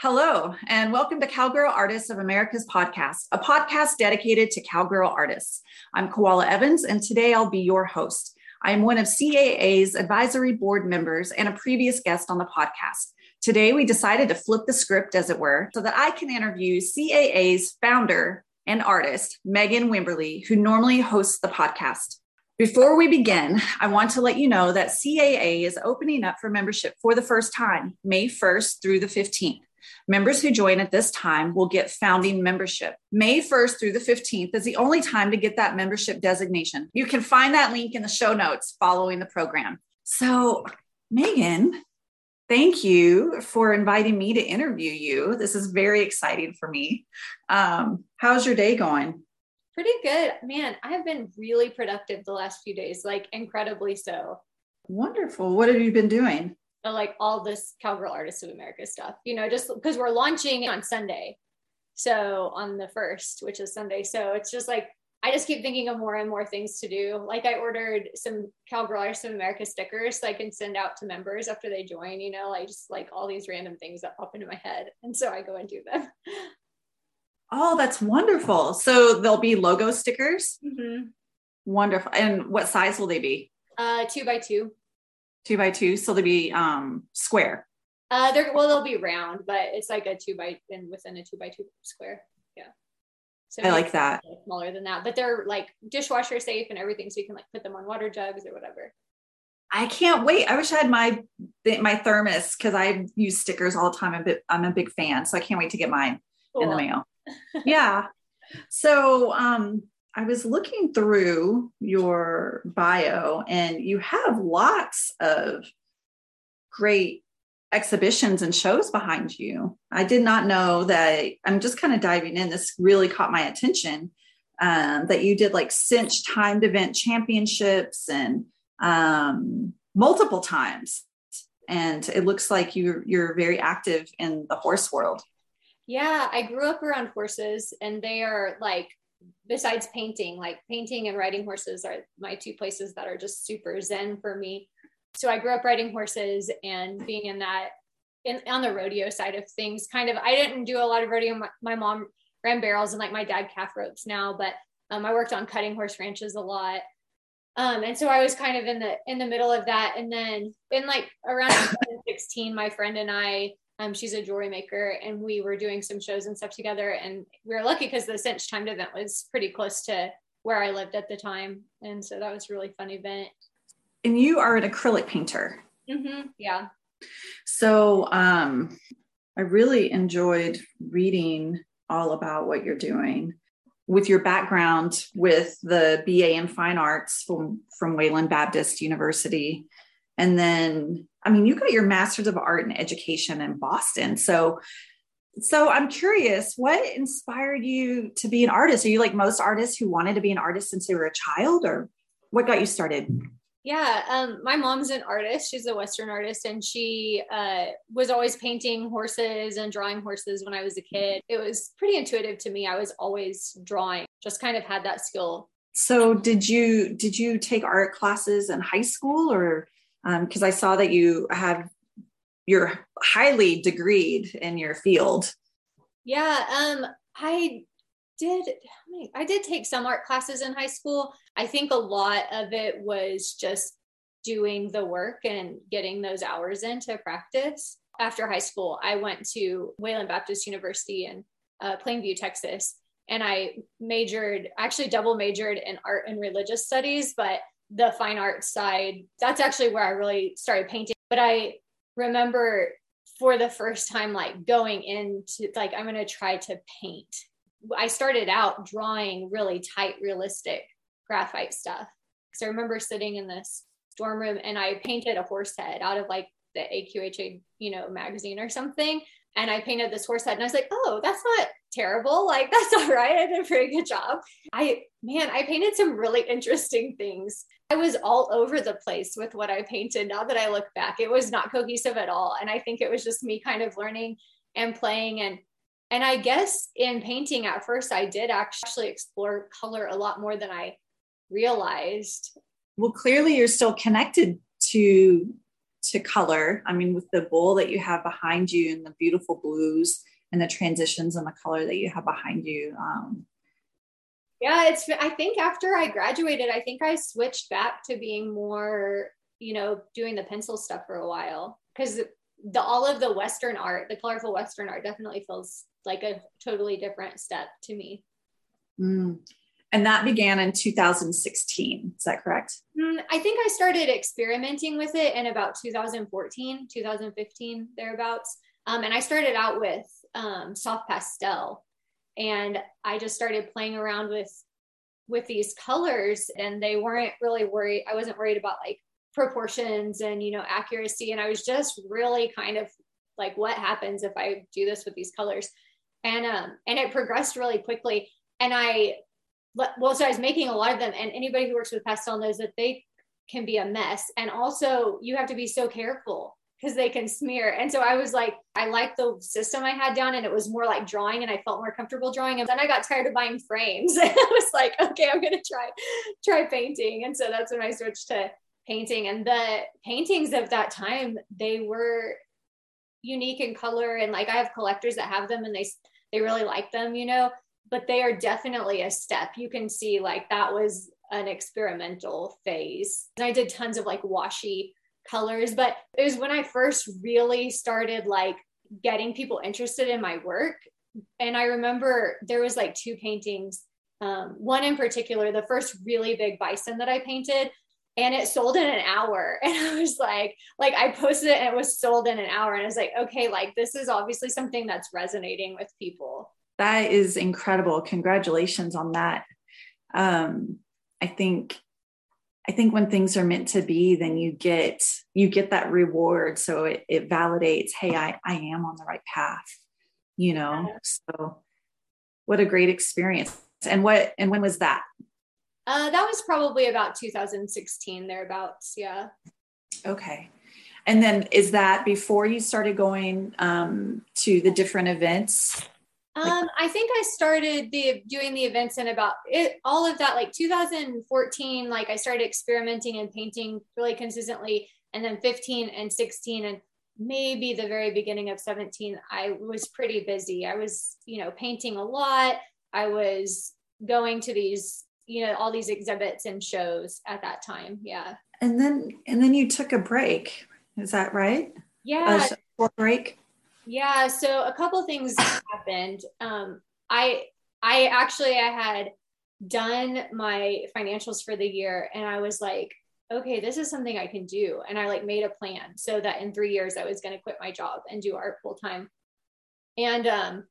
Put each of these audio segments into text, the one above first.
Hello, and welcome to Cowgirl Artists of America's podcast, a podcast dedicated to cowgirl artists. I'm Coila Evans, and today I'll be your host. I am one of CAA's advisory board members and a previous guest on the podcast. Today, we decided to flip the script, as it were, so that I can interview CAA's founder and artist, Megan Wimberley, who normally hosts the podcast. Before we begin, I want to let you know that CAA is opening up for membership for the first time, May 1st through the 15th. Members who join at this time will get founding membership. May 1st through the 15th is the only time to get that membership designation. You can find that link in the show notes following the program. So, Megan, thank you for inviting me to interview you. This is very exciting for me. Um, how's your day going? Pretty good. Man, I have been really productive the last few days, like incredibly so. Wonderful. What have you been doing? Like all this Cowgirl Artists of America stuff, you know, just because we're launching on Sunday. So on the first, which is Sunday. So it's just like, I just keep thinking of more and more things to do. Like I ordered some Cowgirl Artists of America stickers so I can send out to members after they join, you know, like just like all these random things that pop into my head. And so I go and do them. Oh, that's wonderful. So there'll be logo stickers. Mm-hmm. Wonderful. And what size will they be? Uh, two by two. Two by two. So they'll be um, square. Uh, they're well, they'll be round, but it's like a two by and within a two by two square. Yeah. So I like that. Smaller than that, but they're like dishwasher safe and everything, so you can like put them on water jugs or whatever. I can't wait. I wish I had my my thermos because I use stickers all the time. I'm a, bit, I'm a big fan, so I can't wait to get mine cool. in the mail yeah. So um, I was looking through your bio, and you have lots of great exhibitions and shows behind you. I did not know that. I'm just kind of diving in. This really caught my attention. Um, that you did like cinch timed event championships and um, multiple times, and it looks like you're you're very active in the horse world. Yeah, I grew up around horses, and they are like, besides painting, like painting and riding horses are my two places that are just super zen for me. So I grew up riding horses and being in that, in, on the rodeo side of things. Kind of, I didn't do a lot of rodeo. My, my mom ran barrels and like my dad calf ropes now, but um, I worked on cutting horse ranches a lot. Um, and so I was kind of in the in the middle of that. And then in like around 16, my friend and I um, she's a jewelry maker, and we were doing some shows and stuff together. And we were lucky because the Cinch Timed event was pretty close to where I lived at the time, and so that was a really fun event. And you are an acrylic painter. Mm-hmm. Yeah. So um, I really enjoyed reading all about what you're doing with your background with the BA in Fine Arts from from Wayland Baptist University, and then I mean, you got your master's of art in education in Boston. So, so I'm curious, what inspired you to be an artist? Are you like most artists who wanted to be an artist since they were a child, or what got you started? Yeah, um, my mom's an artist. She's a Western artist, and she uh, was always painting horses and drawing horses when I was a kid. It was pretty intuitive to me. I was always drawing, just kind of had that skill. So, did you did you take art classes in high school, or because um, I saw that you have you're highly degreed in your field. Yeah, um, I did. I did take some art classes in high school. I think a lot of it was just doing the work and getting those hours in to practice. After high school, I went to Wayland Baptist University in uh, Plainview, Texas, and I majored, actually double majored in art and religious studies, but the fine arts side, that's actually where I really started painting. But I remember for the first time, like going into like, I'm going to try to paint. I started out drawing really tight, realistic graphite stuff. Because I remember sitting in this dorm room and I painted a horse head out of like the AQHA, you know, magazine or something. And I painted this horse head and I was like, oh, that's not terrible. Like, that's all right. I did a pretty good job. I, man, I painted some really interesting things. I was all over the place with what I painted. Now that I look back, it was not cohesive at all. And I think it was just me kind of learning and playing and and I guess in painting at first, I did actually explore color a lot more than I realized. Well, clearly you're still connected to to color. I mean, with the bowl that you have behind you and the beautiful blues and the transitions and the color that you have behind you. Um, yeah, it's, I think after I graduated, I think I switched back to being more, you know, doing the pencil stuff for a while because the all of the Western art, the colorful Western art definitely feels like a totally different step to me. Mm. And that began in 2016. Is that correct? Mm, I think I started experimenting with it in about 2014, 2015, thereabouts. Um, and I started out with um, soft pastel, and I just started playing around with with these colors, and they weren't really worried. I wasn't worried about like proportions and you know accuracy, and I was just really kind of like, what happens if I do this with these colors? And um, and it progressed really quickly. And I well, so I was making a lot of them, and anybody who works with pastel knows that they can be a mess. And also, you have to be so careful because they can smear. And so I was like, I liked the system I had down, and it was more like drawing, and I felt more comfortable drawing. And then I got tired of buying frames, I was like, okay, I'm gonna try try painting. And so that's when I switched to painting. And the paintings of that time, they were unique in color, and like I have collectors that have them, and they they really like them, you know but they are definitely a step. You can see like that was an experimental phase. And I did tons of like washy colors, but it was when I first really started like getting people interested in my work. And I remember there was like two paintings, um, one in particular, the first really big bison that I painted, and it sold in an hour. And I was like, like I posted it and it was sold in an hour. And I was like, okay, like this is obviously something that's resonating with people that is incredible. Congratulations on that. Um, I think I think when things are meant to be, then you get you get that reward. So it, it validates, hey, I, I am on the right path, you know. So what a great experience. And what and when was that? Uh, that was probably about 2016 thereabouts. Yeah. Okay. And then is that before you started going um, to the different events um, I think I started the doing the events in about it all of that like 2014 like I started experimenting and painting really consistently and then 15 and 16 and maybe the very beginning of 17 I was pretty busy. I was, you know, painting a lot. I was going to these, you know, all these exhibits and shows at that time. Yeah. And then and then you took a break. Is that right? Yeah. A break. Yeah, so a couple things happened. Um, I I actually I had done my financials for the year and I was like, okay, this is something I can do. And I like made a plan so that in three years I was going to quit my job and do art full time. And um,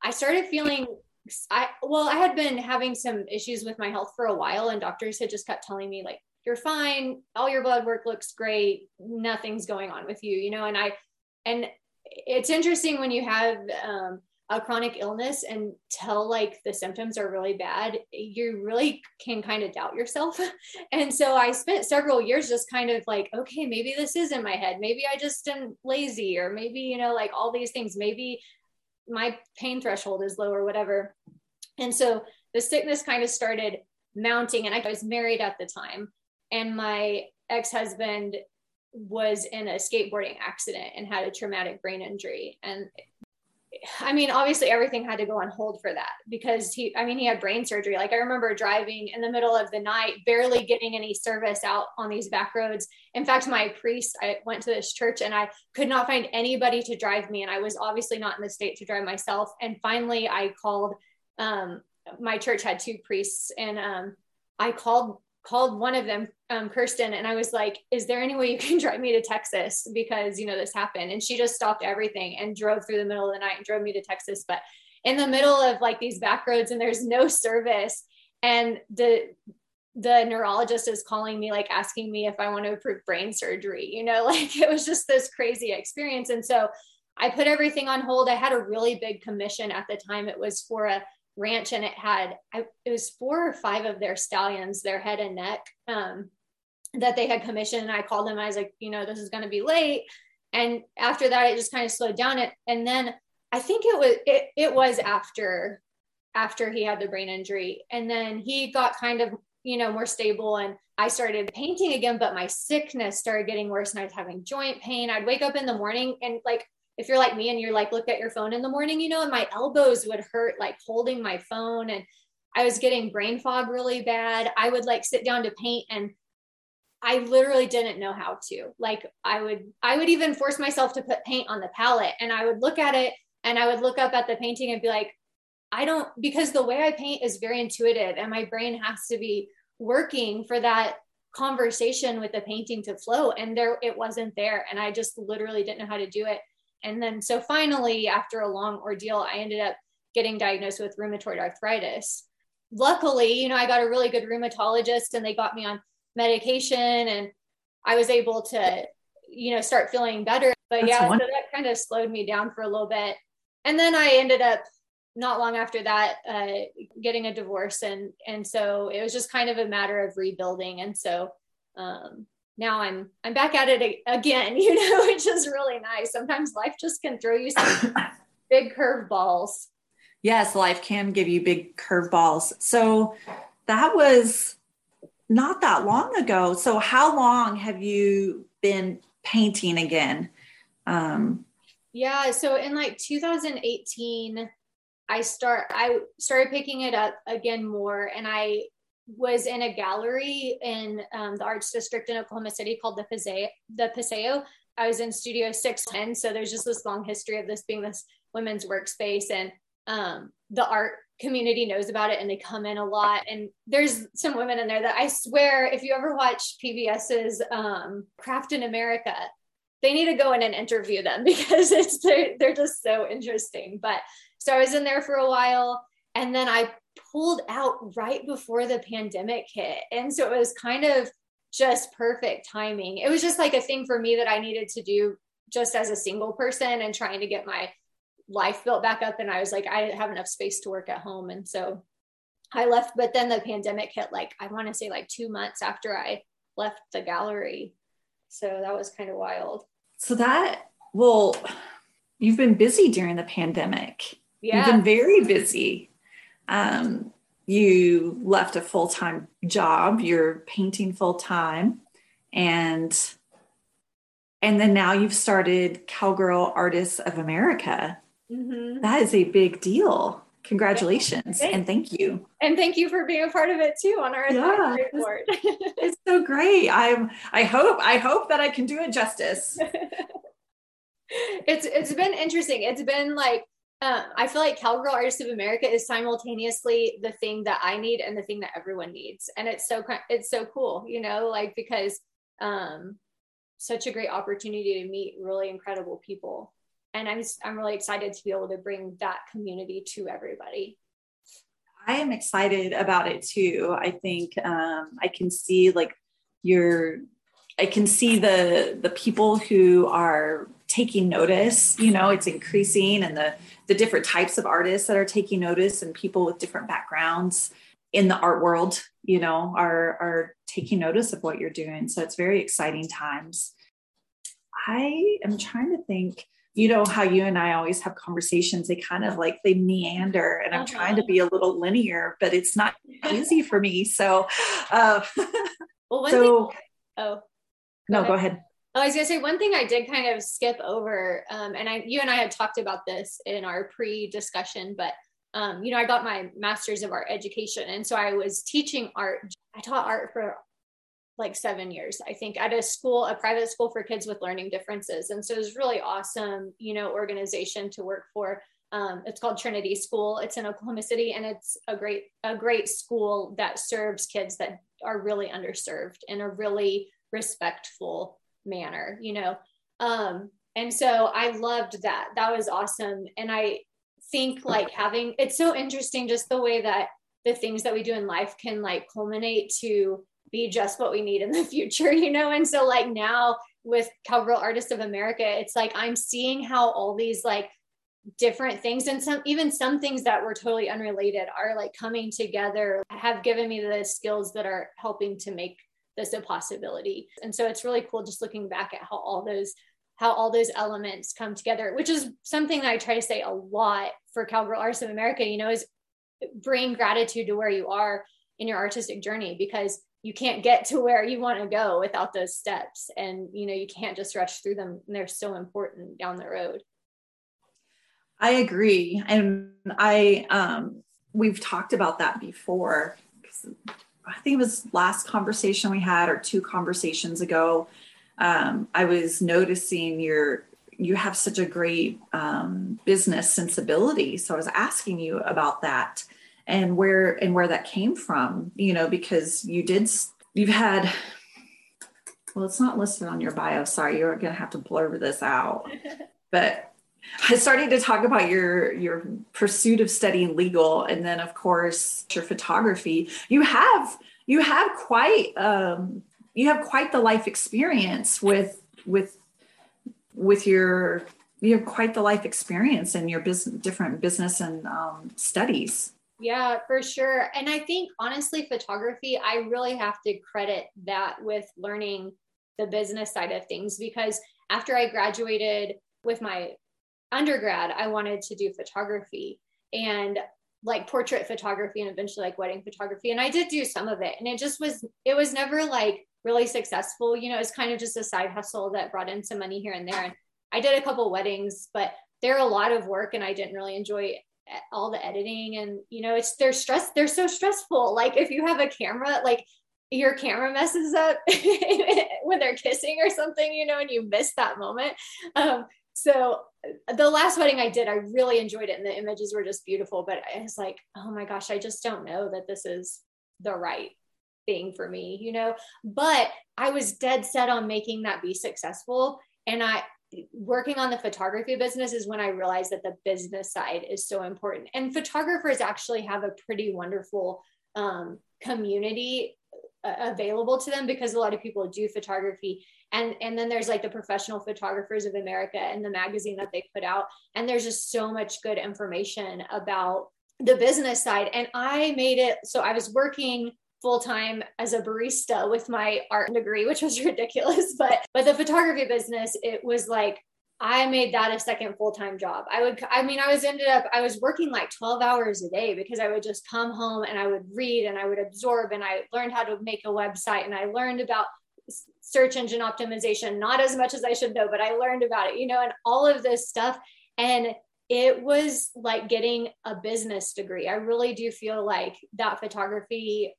I started feeling I well, I had been having some issues with my health for a while, and doctors had just kept telling me like, you're fine, all your blood work looks great, nothing's going on with you, you know. And I and it's interesting when you have um, a chronic illness and tell like the symptoms are really bad you really can kind of doubt yourself. And so i spent several years just kind of like okay maybe this is in my head. Maybe i just am lazy or maybe you know like all these things. Maybe my pain threshold is low or whatever. And so the sickness kind of started mounting and i was married at the time. And my ex-husband was in a skateboarding accident and had a traumatic brain injury and I mean, obviously everything had to go on hold for that because he, I mean, he had brain surgery. Like I remember driving in the middle of the night, barely getting any service out on these back roads. In fact, my priest, I went to this church and I could not find anybody to drive me. And I was obviously not in the state to drive myself. And finally I called, um, my church had two priests and, um, I called called one of them, um, Kirsten, and I was like, "Is there any way you can drive me to Texas because you know this happened?" And she just stopped everything and drove through the middle of the night and drove me to Texas. But in the middle of like these back roads and there's no service, and the the neurologist is calling me like asking me if I want to approve brain surgery. You know, like it was just this crazy experience, and so. I put everything on hold. I had a really big commission at the time. It was for a ranch and it had I, it was four or five of their stallions their head and neck um, that they had commissioned. And i called them i was like you know this is going to be late. And after that it just kind of slowed down. It and then i think it was it, it was after after he had the brain injury. And then he got kind of you know, more stable and I started painting again, but my sickness started getting worse and I was having joint pain. I'd wake up in the morning and like if you're like me and you're like look at your phone in the morning, you know, and my elbows would hurt like holding my phone and I was getting brain fog really bad. I would like sit down to paint and I literally didn't know how to. Like I would I would even force myself to put paint on the palette and I would look at it and I would look up at the painting and be like I don't because the way I paint is very intuitive and my brain has to be working for that conversation with the painting to flow and there it wasn't there and I just literally didn't know how to do it. And then so finally after a long ordeal I ended up getting diagnosed with rheumatoid arthritis. Luckily, you know, I got a really good rheumatologist and they got me on medication and I was able to, you know, start feeling better. But That's yeah, so that kind of slowed me down for a little bit. And then I ended up not long after that uh, getting a divorce and and so it was just kind of a matter of rebuilding and so um, now i'm i'm back at it again you know which is really nice sometimes life just can throw you some big curveballs yes life can give you big curveballs so that was not that long ago. So, how long have you been painting again? Um, yeah, so in like 2018, I start I started picking it up again more, and I was in a gallery in um, the arts district in Oklahoma City called the Paseo. The Paseo. I was in Studio 610, so there's just this long history of this being this women's workspace, and um, the art community knows about it and they come in a lot. And there's some women in there that I swear, if you ever watch PBS's um, Craft in America, they need to go in and interview them because it's they're, they're just so interesting. But so I was in there for a while and then I pulled out right before the pandemic hit. And so it was kind of just perfect timing. It was just like a thing for me that I needed to do just as a single person and trying to get my life built back up and I was like, I didn't have enough space to work at home. And so I left, but then the pandemic hit like, I want to say like two months after I left the gallery. So that was kind of wild. So that, well, you've been busy during the pandemic. Yeah. You've been very busy. Um, you left a full time job, you're painting full time, and and then now you've started Cowgirl Artists of America. Mm-hmm. That is a big deal. Congratulations and thank you. And thank you for being a part of it too on our yeah, board. It's, it's so great. I'm I hope I hope that I can do it justice. it's it's been interesting. It's been like um, I feel like Cowgirl Artists of America is simultaneously the thing that I need and the thing that everyone needs, and it's so it's so cool, you know, like because um, such a great opportunity to meet really incredible people and I'm I'm really excited to be able to bring that community to everybody. I am excited about it too. I think um, I can see like your I can see the the people who are taking notice. You know, it's increasing, and the the different types of artists that are taking notice, and people with different backgrounds in the art world. You know, are are taking notice of what you're doing. So it's very exciting times. I am trying to think you know how you and I always have conversations, they kind of like they meander and I'm uh-huh. trying to uh-huh. be a little linear, but it's not easy for me. So, uh, well, so, thing, oh, go no, ahead. go ahead. I was gonna say one thing I did kind of skip over, um, and I, you and I had talked about this in our pre-discussion, but um, you know, I got my master's of art education, and so I was teaching art. I taught art for like seven years, I think, at a school, a private school for kids with learning differences. And so it was really awesome, you know, organization to work for. Um, it's called Trinity School. It's in Oklahoma City, and it's a great, a great school that serves kids that are really underserved in a really respectful manner, you know. Um, and so I loved that. That was awesome. And I think like having it's so interesting just the way that the things that we do in life can like culminate to be just what we need in the future, you know? And so, like, now with Cowgirl Artists of America, it's like I'm seeing how all these like different things and some even some things that were totally unrelated are like coming together have given me the skills that are helping to make this a possibility and so it's really cool just looking back at how all those how all those elements come together which is something that i try to say a lot for cowgirl artists of america you know is bring gratitude to where you are in your artistic journey because you can't get to where you want to go without those steps. And you know you can't just rush through them. And they're so important down the road. I agree. And i um we've talked about that before i think it was last conversation we had or two conversations ago um, i was noticing your you have such a great um, business sensibility. So i was asking you about that and where and where that came from you know because you did you've had well it's not listed on your bio. Sorry you're going to have to blur this out. But i started to talk about your your pursuit of studying legal and then of course your photography you have you have quite um you have quite the life experience with with with your you have quite the life experience in your business different business and um, studies yeah, for sure. And I think honestly, photography, I really have to credit that with learning the business side of things because after I graduated with my undergrad, I wanted to do photography and like portrait photography and eventually like wedding photography. And I did do some of it. And it just was, it was never like really successful. You know, it's kind of just a side hustle that brought in some money here and there. And I did a couple weddings, but they're a lot of work and I didn't really enjoy all the editing and you know it's they're stress they're so stressful like if you have a camera like your camera messes up when they're kissing or something you know and you miss that moment um, so the last wedding I did, I really enjoyed it, and the images were just beautiful. But I was like, oh my gosh, I just don't know that this is the right thing for me, you know. But I was dead set on making that be successful, and I working on the photography business is when I realized that the business side is so important. And photographers actually have a pretty wonderful um, community uh, available to them because a lot of people do photography. And, and then there's like the professional photographers of America and the magazine that they put out. And there's just so much good information about the business side. And I made it so I was working full time as a barista with my art degree, which was ridiculous. But but the photography business, it was like I made that a second full time job. I would, I mean, I was ended up, I was working like 12 hours a day because I would just come home and I would read and I would absorb and I learned how to make a website and I learned about search engine optimization, not as much as I should know, but I learned about it, you know, and all of this stuff. And it was like getting a business degree. I really do feel like that photography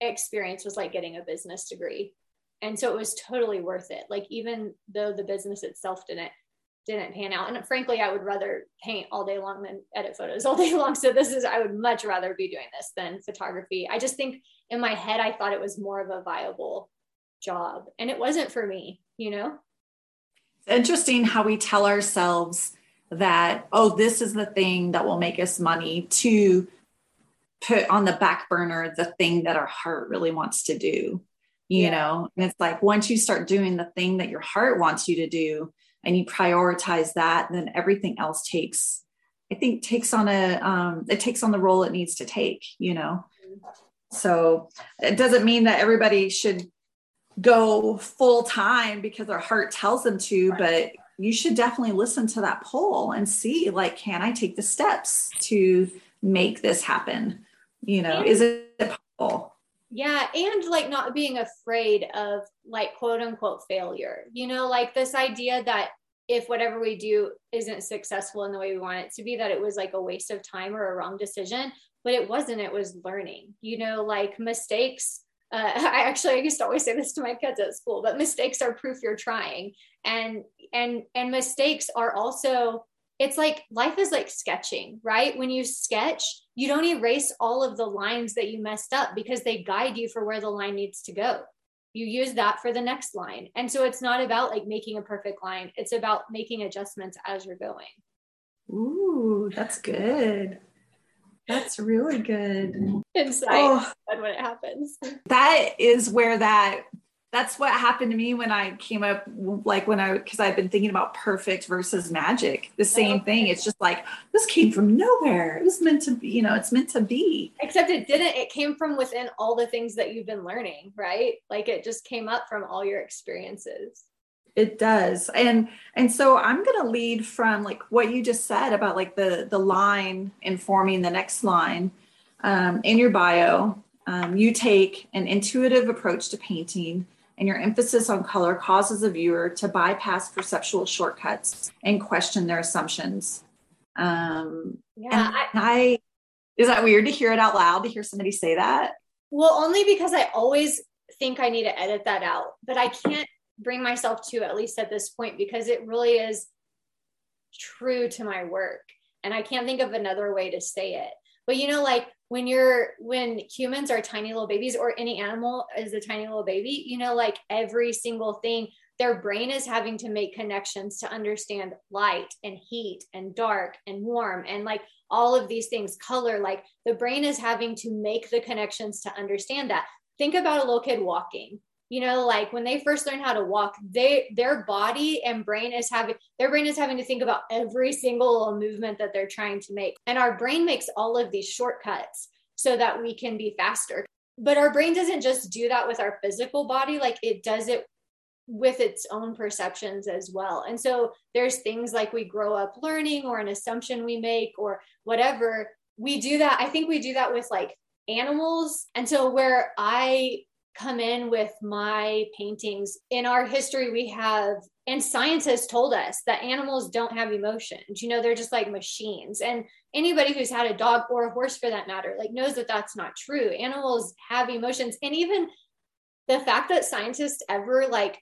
experience was like getting a business degree. And so it was totally worth it. Like even though the business itself didn't didn't pan out. And frankly i would rather paint all day long than edit photos all day long. So this is i would much rather be doing this than photography. I just think in my head i thought it was more of a viable job. And it wasn't for me you know? It's interesting how we tell ourselves that oh this is the thing that will make us money to put on the back burner the thing that our heart really wants to do you yeah. know? And it's like once you start doing the thing that your heart wants you to do and you prioritize that then everything else takes i think takes on a um, it takes on the role it needs to take you know? So it doesn't mean that everybody should go full time because their heart tells them to but you should definitely listen to that poll and see like can i take the steps to make this happen? You know and, is it possible? Yeah and like not being afraid of like quote unquote failure. You know like this idea that if whatever we do isn't successful in the way we want it to be that it was like a waste of time or a wrong decision but it wasn't it was learning. You know like mistakes uh, I actually I used to always say this to my kids at school, but mistakes are proof you're trying, and and and mistakes are also it's like life is like sketching, right? When you sketch, you don't erase all of the lines that you messed up because they guide you for where the line needs to go. You use that for the next line. And so it's not about like making a perfect line, it's about making adjustments as you're going. Ooh, that's good. That's really good. Insight oh, when it happens. That is where that that's what happened to me when I came up, like when I, because I've been thinking about perfect versus magic, the oh, same thing. It's just like, this came from nowhere. It was meant to be, you know, it's meant to be. Except it didn't, it came from within all the things that you've been learning, right? Like it just came up from all your experiences. It does. And, and so I'm going to lead from like what you just said about like the, the line informing the next line um, in your bio Um, you take an intuitive approach to painting, and your emphasis on color causes a viewer to bypass perceptual shortcuts and question their assumptions. Um, yeah, I, I is that weird to hear it out loud to hear somebody say that? Well, only because I always think I need to edit that out, but I can't bring myself to at least at this point because it really is true to my work and I can't think of another way to say it. But you know, like when you're when humans are tiny little babies or any animal is a tiny little baby, you know, like every single thing, their brain is having to make connections to understand light and heat and dark and warm and like all of these things, color, like the brain is having to make the connections to understand that. Think about a little kid walking you know like when they first learn how to walk they their body and brain is having their brain is having to think about every single movement that they're trying to make. And our brain makes all of these shortcuts so that we can be faster. But our brain doesn't just do that with our physical body like it does it with its own perceptions as well. And so there's things like we grow up learning or an assumption we make or whatever. We do that i think we do that with like animals. And so where i come in with my paintings. In our history, we have, and scientists told us that animals don't have emotions. You know, they're just like machines. And anybody who's had a dog or a horse for that matter, like knows that that's not true. Animals have emotions. And even the fact that scientists ever like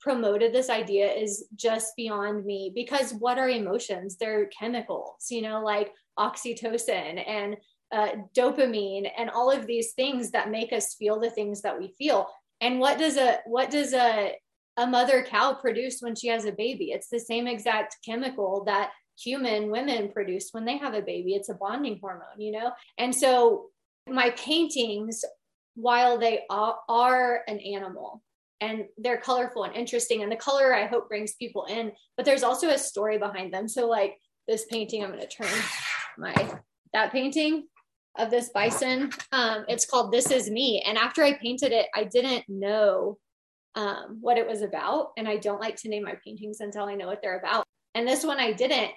promoted this idea is just beyond me because what are emotions? They're chemicals, you know, like oxytocin and uh, dopamine and all of these things that make us feel the things that we feel. And what does a what does a a mother cow produce when she has a baby? It's the same exact chemical that human women produce when they have a baby. It's a bonding hormone you know? And so my paintings while they are an animal and they're colorful and interesting and the color i hope brings people in but there's also a story behind them. So like this painting i'm going to turn my that painting of this bison. Um, it's called This Is Me. And after I painted it, I didn't know um, what it was about. And I don't like to name my paintings until I know what they're about. And this one I didn't.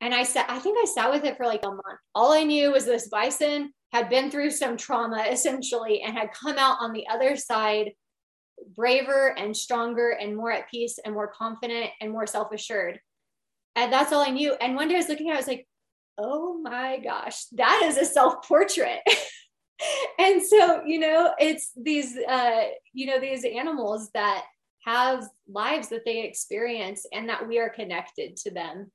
And I sat, I think I sat with it for like a month. All I knew was this bison had been through some trauma essentially and had come out on the other side braver and stronger and more at peace and more confident and more self assured. And that's all I knew. And one day I was looking at it, I was like, oh my gosh, that is a self portrait. and so, you know, it's these, uh, you know, these animals that have lives that they experience and that we are connected to them.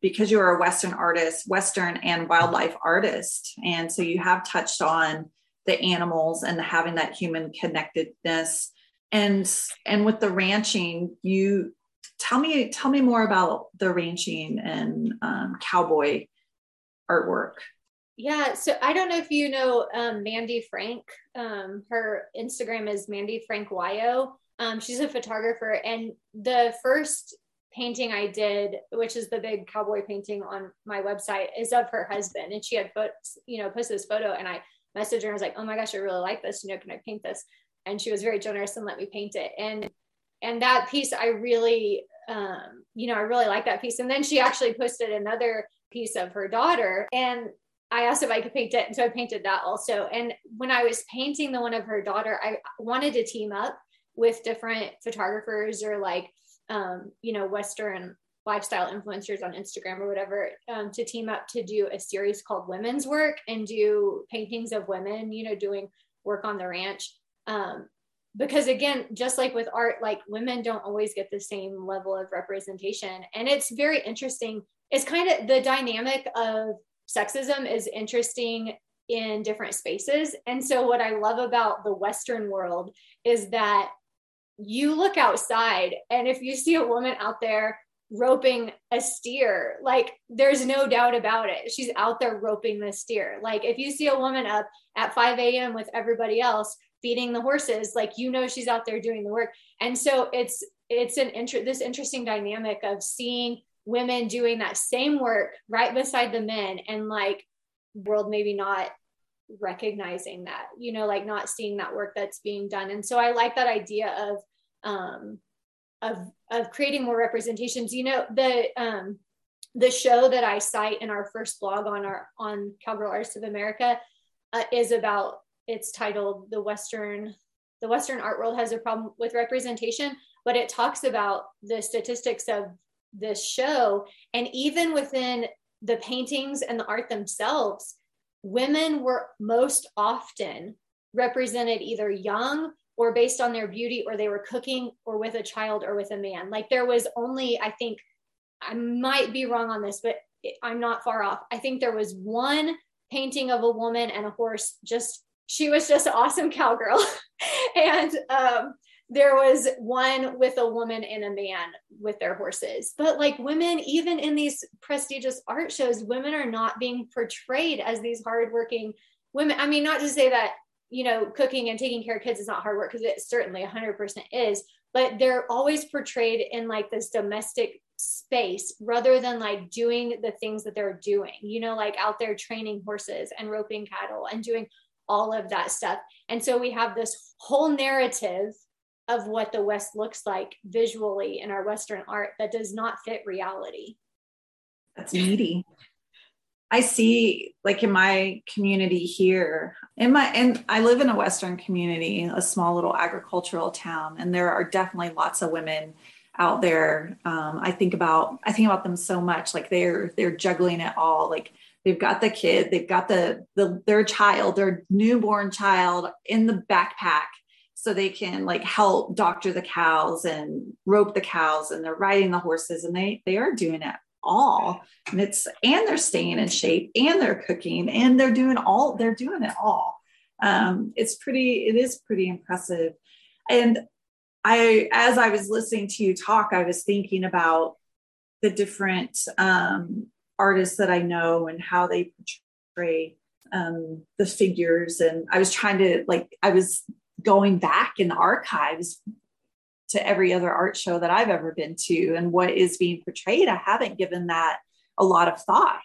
Because you're a Western artist, Western and wildlife artist. And so you have touched on the animals and having that human connectedness. And and with the ranching, you tell me tell me more about the ranching and um, cowboy artwork? Yeah, so I don't know if you know um, Mandy Frank. Um, her Instagram is Mandy Frank Wyo. Um, she's a photographer, and the first painting I did, which is the big cowboy painting on my website, is of her husband, and she had put, you know, posted this photo, and I messaged her. I was like, "Oh my gosh, I really like this. You know, can I paint this?" And she was very generous and let me paint it. And and that piece, I really, um, you know, I really like that piece. And then she actually posted another piece of her daughter. And I asked if I could paint it. And so I painted that also. And when I was painting the one of her daughter, I wanted to team up with different photographers or like, um, you know, Western lifestyle influencers on Instagram or whatever um, to team up to do a series called Women's Work and do paintings of women, you know, doing work on the ranch. Um, because again, just like with art, like women don't always get the same level of representation. And it's very interesting it's kind of the dynamic of sexism is interesting in different spaces. And so, what I love about the Western world is that you look outside, and if you see a woman out there roping a steer, like there's no doubt about it. She's out there roping the steer. Like, if you see a woman up at 5 a.m. with everybody else feeding the horses, like you know she's out there doing the work. And so, it's it's an inter- this interesting dynamic of seeing women doing that same work right beside the men and like world maybe not recognizing that you know like not seeing that work that's being done. And so i like that idea of um of of creating more representations. You know the um the show that i cite in our first blog on our on cowgirl artists of america uh, is about it's titled the Western the Western art world has a problem with representation, but it talks about the statistics of this show. And even within the paintings and the art themselves, women were most often represented either young or based on their beauty, or they were cooking or with a child or with a man. Like there was only, I think, I might be wrong on this, but I'm not far off. I think there was one painting of a woman and a horse just she was just an awesome cowgirl. and um, there was one with a woman and a man with their horses. But like women, even in these prestigious art shows, women are not being portrayed as these hardworking women. I mean, not to say that, you know, cooking and taking care of kids is not hard work, because it certainly 100% is, but they're always portrayed in like this domestic space rather than like doing the things that they're doing, you know, like out there training horses and roping cattle and doing all of that stuff. And so we have this whole narrative of what the West looks like visually in our Western art that does not fit reality. That's needy. I see, like in my community here, in my and I live in a Western community, a small little agricultural town, and there are definitely lots of women out there. Um, I think about I think about them so much, like they're they're juggling it all, like they've got the kid they've got the, the their child their newborn child in the backpack so they can like help doctor the cows and rope the cows and they're riding the horses and they they are doing it all. And it's and they're staying in shape and they're cooking and they're doing all they're doing it all. Um, it's pretty it is pretty impressive. And i as i was listening to you talk i was thinking about the different um, artists that I know and how they portray um, the figures. And I was trying to like, I was going back in the archives to every other art show that I've ever been to and what is being portrayed. I haven't given that a lot of thought,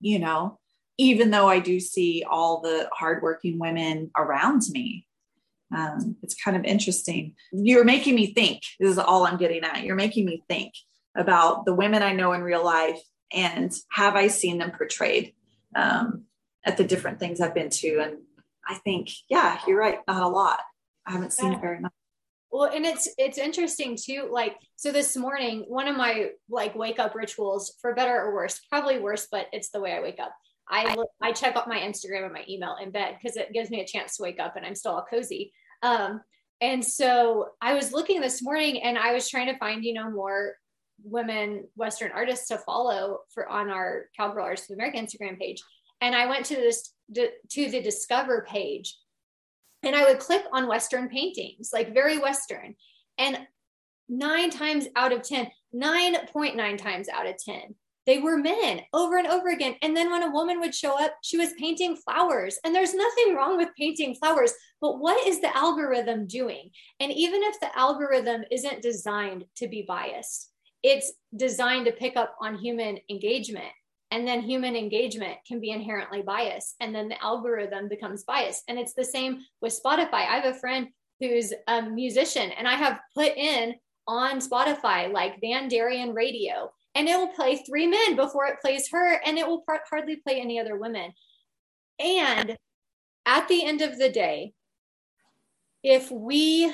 you know, even though I do see all the hardworking women around me. Um, it's kind of interesting. You're making me think. This is all I'm getting at. You're making me think about the women I know in real life and have I seen them portrayed um, at the different things I've been to? And I think, yeah, you're right, not a lot. I haven't seen yeah. it very much. Well, and it's it's interesting too. Like, so this morning, one of my like wake up rituals, for better or worse, probably worse, but it's the way I wake up. I look, I check out my Instagram and my email in bed because it gives me a chance to wake up and I'm still all cozy. Um, and so I was looking this morning and I was trying to find, you know, more women Western artists to follow for on our Cowgirl Artists of America Instagram page. And I went to this to the Discover page, and I would click on Western paintings, like very Western, and nine times out of ten, 9.9 times out of 10, they were men over and over again. And then when a woman would show up, she was painting flowers. And there's nothing wrong with painting flowers, but what is the algorithm doing? And even if the algorithm isn't designed to be biased, it's designed to pick up on human engagement and then human engagement can be inherently biased and then the algorithm becomes biased. And it's the same with spotify. I have a friend who's a musician and i have put in on spotify like van darian radio and it will play three men before it plays her and it will hardly play any other women. And at the end of the day if we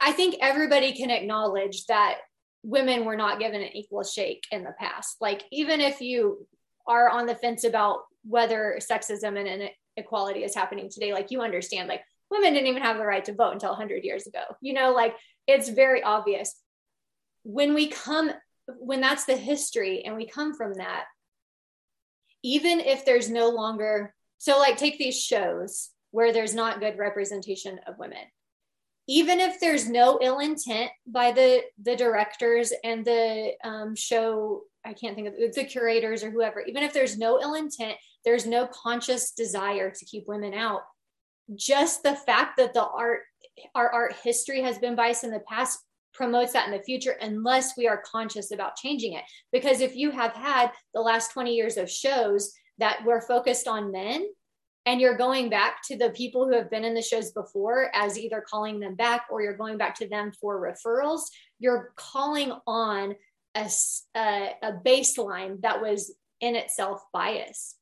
i think everybody can acknowledge that women were not given an equal shake in the past. Like, even if you are on the fence about whether sexism and inequality is happening today, like, you understand, like, women didn't even have the right to vote until 100 years ago. You know, like, it's very obvious. When we come, when that's the history and we come from that, even if there's no longer, so like, take these shows where there's not good representation of women even if there's no ill intent by the the directors and the um, show i can't think of the curators or whoever even if there's no ill intent there's no conscious desire to keep women out. Just the fact that the art our art history has been biased in the past promotes that in the future unless we are conscious about changing it. Because if you have had the last 20 years of shows that were focused on men and you're going back to the people who have been in the shows before as either calling them back or you're going back to them for referrals you're calling on a, a, a baseline that was in itself biased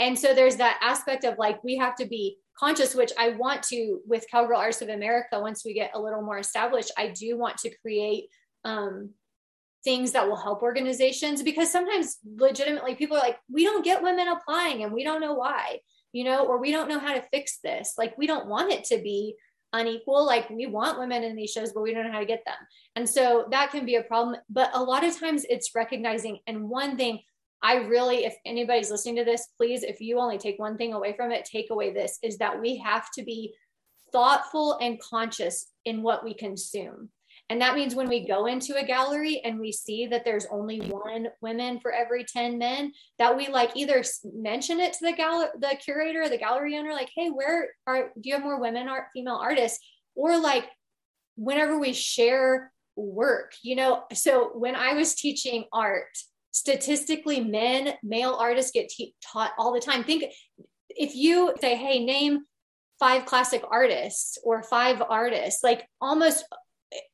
and so there's that aspect of like we have to be conscious, which I want to with Cowgirl Arts of America, once we get a little more established, I do want to create um, things that will help organizations because sometimes legitimately people are like, we don't get women applying and we don't know why, you know, or we don't know how to fix this. Like, we don't want it to be unequal. Like, we want women in these shows, but we don't know how to get them. And so that can be a problem. But a lot of times it's recognizing. And one thing I really, if anybody's listening to this, please, if you only take one thing away from it, take away this is that we have to be thoughtful and conscious in what we consume. And that means when we go into a gallery and we see that there's only one women for every 10 men, that we like either mention it to the gal the curator, the gallery owner, like, hey, where are do you have more women art female artists? Or like whenever we share work, you know, so when I was teaching art, statistically men male artists get te- taught all the time think if you say hey name five classic artists or five artists like almost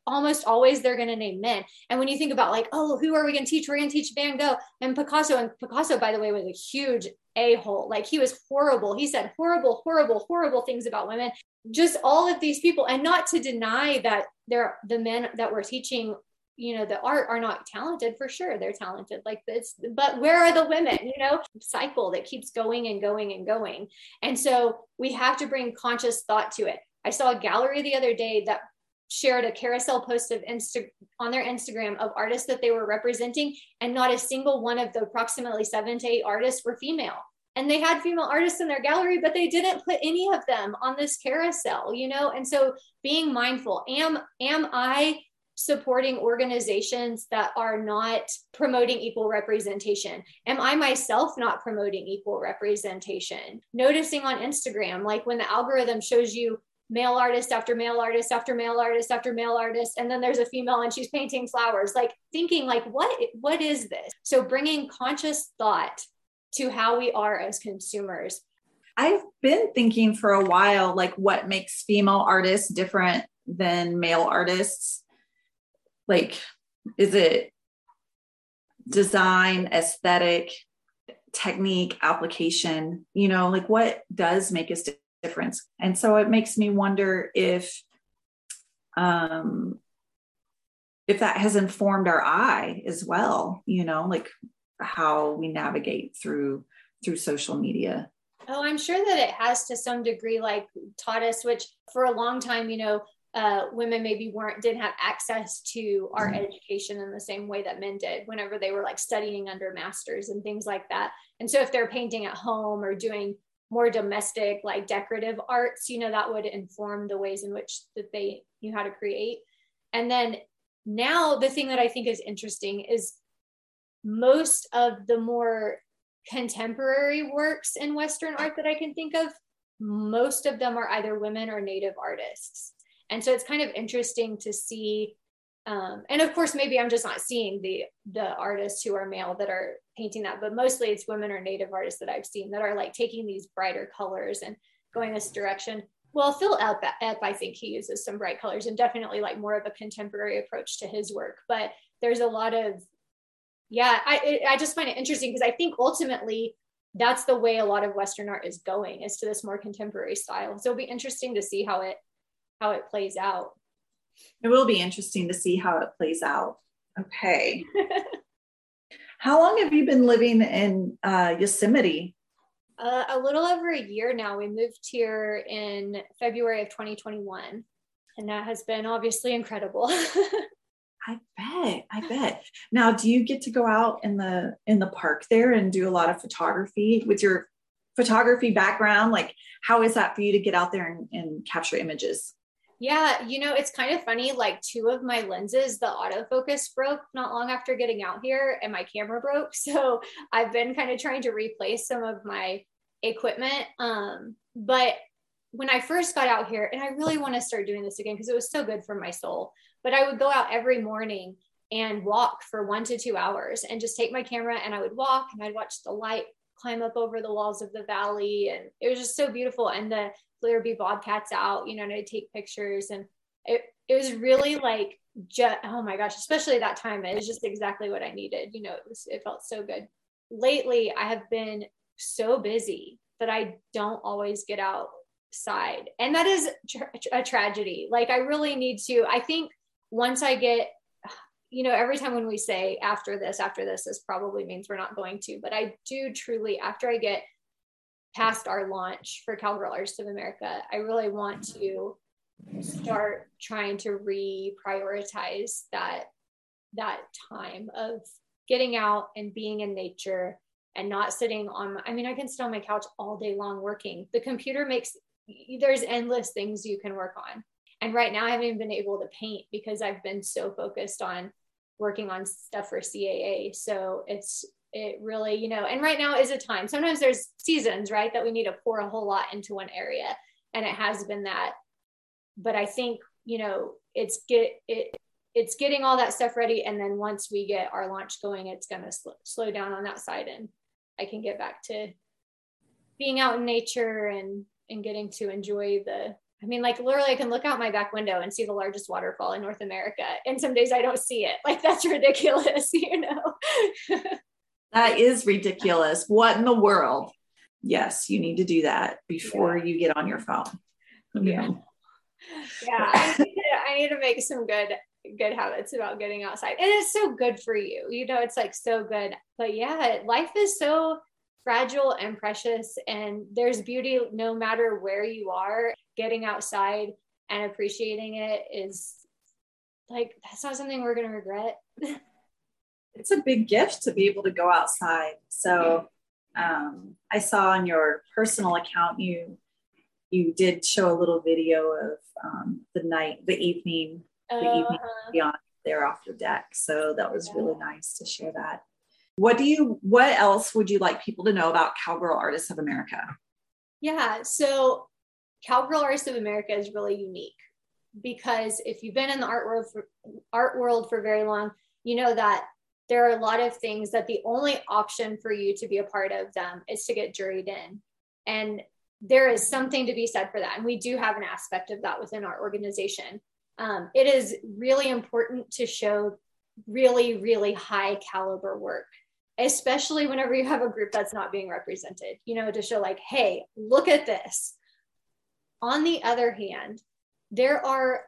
almost always they're going to name men. And when you think about like oh who are we going to teach? We're going to teach van gogh and picasso. And picasso by the way was a huge a-hole. Like he was horrible. He said horrible horrible horrible things about women. Just all of these people and not to deny that they're the men that we're teaching you know the art are not talented for sure they're talented. Like this but where are the women you know? Cycle that keeps going and going and going. And so we have to bring conscious thought to it. I saw a gallery the other day that shared a carousel post of Insta on their Instagram of artists that they were representing, and not a single one of the approximately seven to eight artists were female. And they had female artists in their gallery, but they didn't put any of them on this carousel, you know. And so, being mindful, am am I supporting organizations that are not promoting equal representation? Am I myself not promoting equal representation? Noticing on Instagram, like when the algorithm shows you male artist after male artist after male artist after male artist. And then there's a female and she's painting flowers like thinking like what what is this? So bringing conscious thought to how we are as consumers. I've been thinking for a while like what makes female artists different than male artists. Like is it design aesthetic technique application? You know like what does make us difference. And so it makes me wonder if um if that has informed our eye as well you know like how we navigate through through social media. Oh i'm sure that it has to some degree like taught us which for a long time you know uh, women maybe weren't didn't have access to art mm-hmm. education in the same way that men did whenever they were like studying under masters and things like that. And so if they're painting at home or doing more domestic like decorative arts you know that would inform the ways in which that they knew how to create. And then now the thing that i think is interesting is most of the more contemporary works in western art that i can think of most of them are either women or native artists. And so it's kind of interesting to see um, and of course maybe i'm just not seeing the the artists who are male that are painting that but mostly it's women or native artists that i've seen that are like taking these brighter colors and going this direction. Well phil Epp, Epp i think he uses some bright colors and definitely like more of a contemporary approach to his work but there's a lot of yeah i i just find it interesting because i think ultimately that's the way a lot of western art is going is to this more contemporary style. So it'll be interesting to see how it how it plays out it will be interesting to see how it plays out. Okay. how long have you been living in uh, Yosemite? Uh, a little over a year now. We moved here in February of 2021, and that has been obviously incredible. I bet. I bet. Now, do you get to go out in the in the park there and do a lot of photography with your photography background? Like, how is that for you to get out there and, and capture images? Yeah, you know, it's kind of funny. Like two of my lenses, the autofocus broke not long after getting out here, and my camera broke. So I've been kind of trying to replace some of my equipment. Um, but when I first got out here, and I really want to start doing this again because it was so good for my soul, but I would go out every morning and walk for one to two hours and just take my camera and I would walk and I'd watch the light climb up over the walls of the valley. And it was just so beautiful. And the there would be bobcats out, you know, and I'd take pictures. And it, it was really like, just, oh my gosh, especially that time, it was just exactly what I needed. You know, it was, it felt so good. Lately, I have been so busy that I don't always get outside. And that is tra- a tragedy. Like, I really need to, I think once I get, you know, every time when we say after this, after this, this probably means we're not going to, but I do truly, after I get past our launch for Cowgirl Artists of America, I really want to start trying to reprioritize that that time of getting out and being in nature and not sitting on I mean I can sit on my couch all day long working. The computer makes there's endless things you can work on. And right now I haven't even been able to paint because I've been so focused on working on stuff for CAA. So it's it really, you know, and right now is a time. Sometimes there's seasons, right, that we need to pour a whole lot into one area. And it has been that. But I think, you know, it's get it it's getting all that stuff ready. And then once we get our launch going, it's going to sl- slow down on that side. And I can get back to being out in nature and, and getting to enjoy the, I mean, like literally I can look out my back window and see the largest waterfall in North America. And some days I don't see it. Like that's ridiculous, you know? that is ridiculous. What in the world? Yes, you need to do that before yeah. you get on your phone. Yeah. Yeah. I need, to, I need to make some good good habits about getting outside. And it's so good for you. You know, it's like so good. But yeah, life is so fragile and precious and there's beauty no matter where you are. Getting outside and appreciating it is like that's not something we're going to regret. it's a big gift to be able to go outside. So um, I saw on your personal account you you did show a little video of um, the night, the evening the uh-huh. evening beyond there off the deck. So that was yeah. really nice to share that. What do you what else would you like people to know about Cowgirl Artists of America? Yeah, so Cowgirl Artists of America is really unique because if you've been in the art world for art world for very long, you know that there are a lot of things that the only option for you to be a part of them is to get juried in. And there is something to be said for that. And we do have an aspect of that within our organization um, it is really important to show really, really high caliber work, especially whenever you have a group that's not being represented, you know, to show like, hey, look at this. On the other hand, there are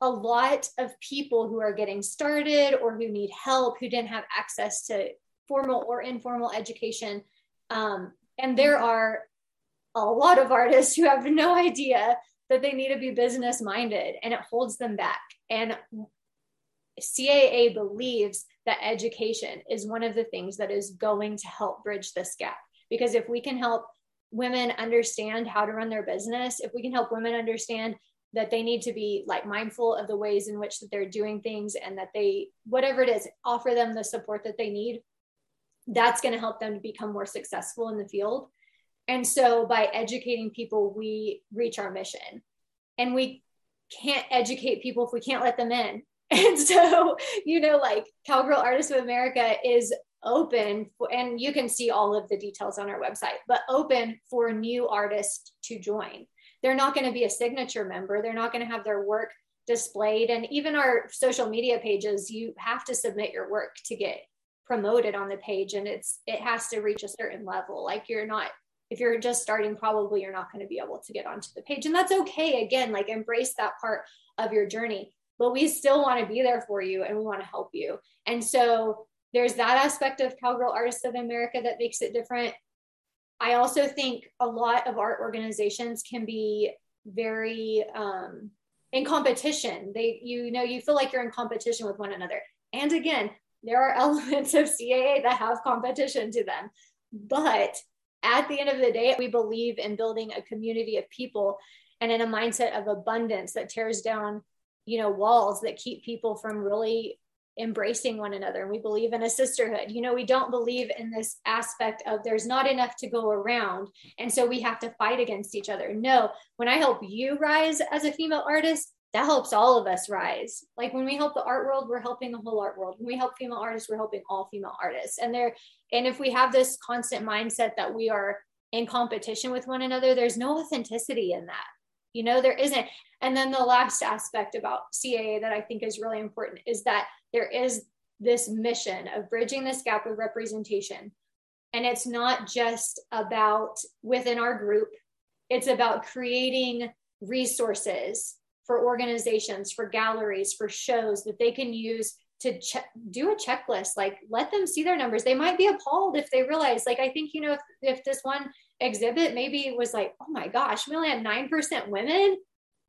a lot of people who are getting started or who need help who didn't have access to formal or informal education. Um, and there are a lot of artists who have no idea that they need to be business minded and it holds them back. And CAA believes that education is one of the things that is going to help bridge this gap. Because if we can help women understand how to run their business, if we can help women understand that they need to be like mindful of the ways in which that they're doing things and that they whatever it is offer them the support that they need that's going to help them to become more successful in the field and so by educating people, we reach our mission. And we can't educate people if we can't let them in. And so, you know, like Cowgirl Artists of America is open, for, and you can see all of the details on our website, but open for new artists to join. They're not going to be a signature member, they're not going to have their work displayed. And even our social media pages, you have to submit your work to get promoted on the page and it's it has to reach a certain level like you're not if you're just starting, probably you're not going to be able to get onto the page. And that's okay. Again, like embrace that part of your journey, but we still want to be there for you and we want to help you. And so there's that aspect of Cowgirl Artists of America that makes it different. I also think a lot of art organizations can be very um, in competition. They, you know, you feel like you're in competition with one another. And again, there are elements of CAA that have competition to them, but at the end of the day, we believe in building a community of people and in a mindset of abundance that tears down, you know, walls that keep people from really embracing one another. And we believe in a sisterhood. You know, we don't believe in this aspect of there's not enough to go around. And so we have to fight against each other. No, when I help you rise as a female artist, that helps all of us rise. Like when we help the art world, we're helping the whole art world. When we help female artists, we're helping all female artists. And there, and if we have this constant mindset that we are in competition with one another, there's no authenticity in that. You know, there isn't. And then the last aspect about CAA that I think is really important is that there is this mission of bridging this gap of representation. And it's not just about within our group it's about creating resources for organizations, for galleries, for shows that they can use to check, do a checklist. Like let them see their numbers. They might be appalled if they realize, like, I think, you know, if, if this one exhibit maybe was like, oh my gosh, we only had 9% women.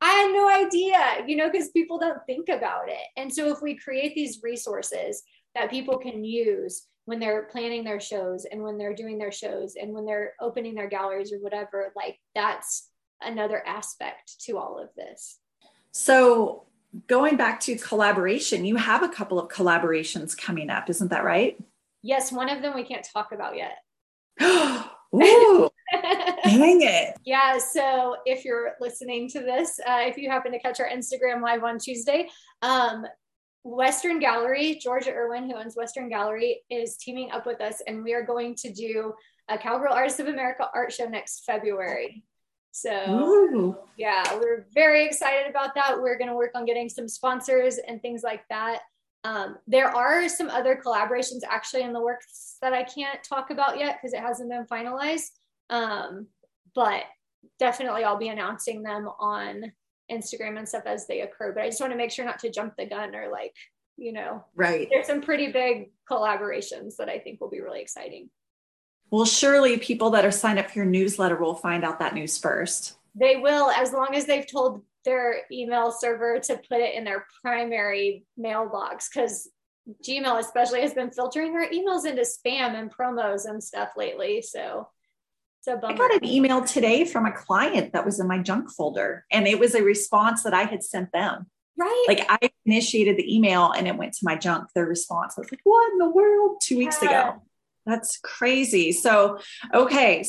I had no idea, you know, because people don't think about it. And so if we create these resources that people can use when they're planning their shows and when they're doing their shows and when they're opening their galleries or whatever, like that's another aspect to all of this. So going back to collaboration, you have a couple of collaborations coming up, isn't that right? Yes, one of them we can't talk about yet. Ooh, dang it. Yeah. So if you're listening to this, uh, if you happen to catch our Instagram live on Tuesday, um, Western Gallery, Georgia Irwin, who owns Western Gallery, is teaming up with us, and we are going to do a Cowgirl Artists of America art show next February. So, Ooh. yeah, we're very excited about that. We're going to work on getting some sponsors and things like that. Um, there are some other collaborations actually in the works that I can't talk about yet because it hasn't been finalized. Um, but definitely I'll be announcing them on Instagram and stuff as they occur. But I just want to make sure not to jump the gun or like, you know, right. There's some pretty big collaborations that I think will be really exciting. Well, surely people that are signed up for your newsletter will find out that news first. They will, as long as they've told their email server to put it in their primary mailbox because Gmail especially has been filtering our emails into spam and promos and stuff lately. So it's a bummer. I got an email today from a client that was in my junk folder and it was a response that I had sent them. Right. Like I initiated the email and it went to my junk, their response. I was like, what in the world? Two weeks yeah. ago. That's crazy. So, okay.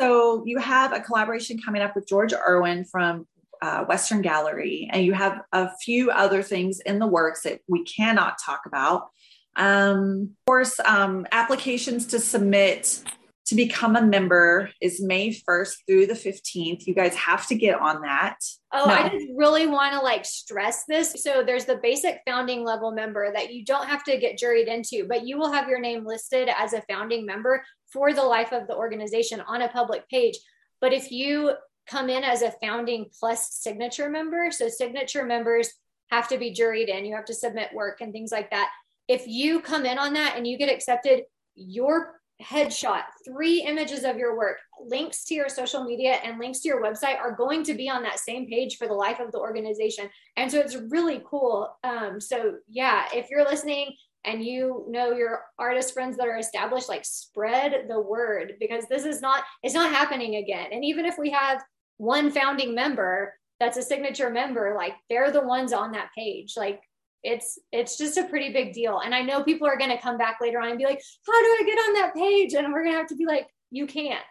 So you have a collaboration coming up with George Irwin from uh, Western Gallery, and you have a few other things in the works that we cannot talk about. Um, of course, um, applications to submit to become a member is May 1st through the 15th. You guys have to get on that. Oh, no. I just really want to like stress this. So there's the basic founding level member that you don't have to get juried into, but you will have your name listed as a founding member for the life of the organization on a public page. But if you come in as a founding plus signature member. So signature members have to be juried in, you have to submit work and things like that. If you come in on that and you get accepted, your headshot, three images of your work, links to your social media, and links to your website are going to be on that same page for the life of the organization. And so it's really cool. Um, so, yeah, if you're listening and you know your artist friends that are established, like spread the word because this is not, it's not happening again. And even if we have one founding member that's a signature member like they're the ones on that page like it's it's just a pretty big deal and i know people are going to come back later on and be like how do i get on that page and we're going to have to be like you can't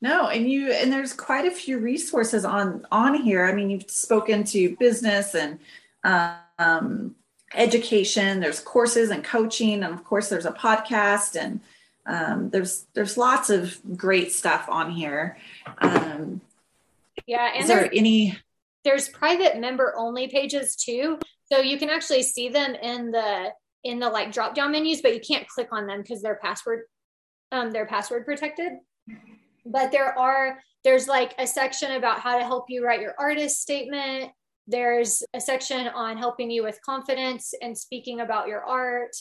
no and you and there's quite a few resources on on here i mean you've spoken to business and um, education there's courses and coaching and of course there's a podcast and um, there's there's lots of great stuff on here um, yeah. And Is there any? There's private member only pages too. So you can actually see them in the in the like drop down menus, but you can't click on them because they're password um they're password protected. But there are there's like a section about how to help you write your artist statement. There's a section on helping you with confidence and speaking about your art.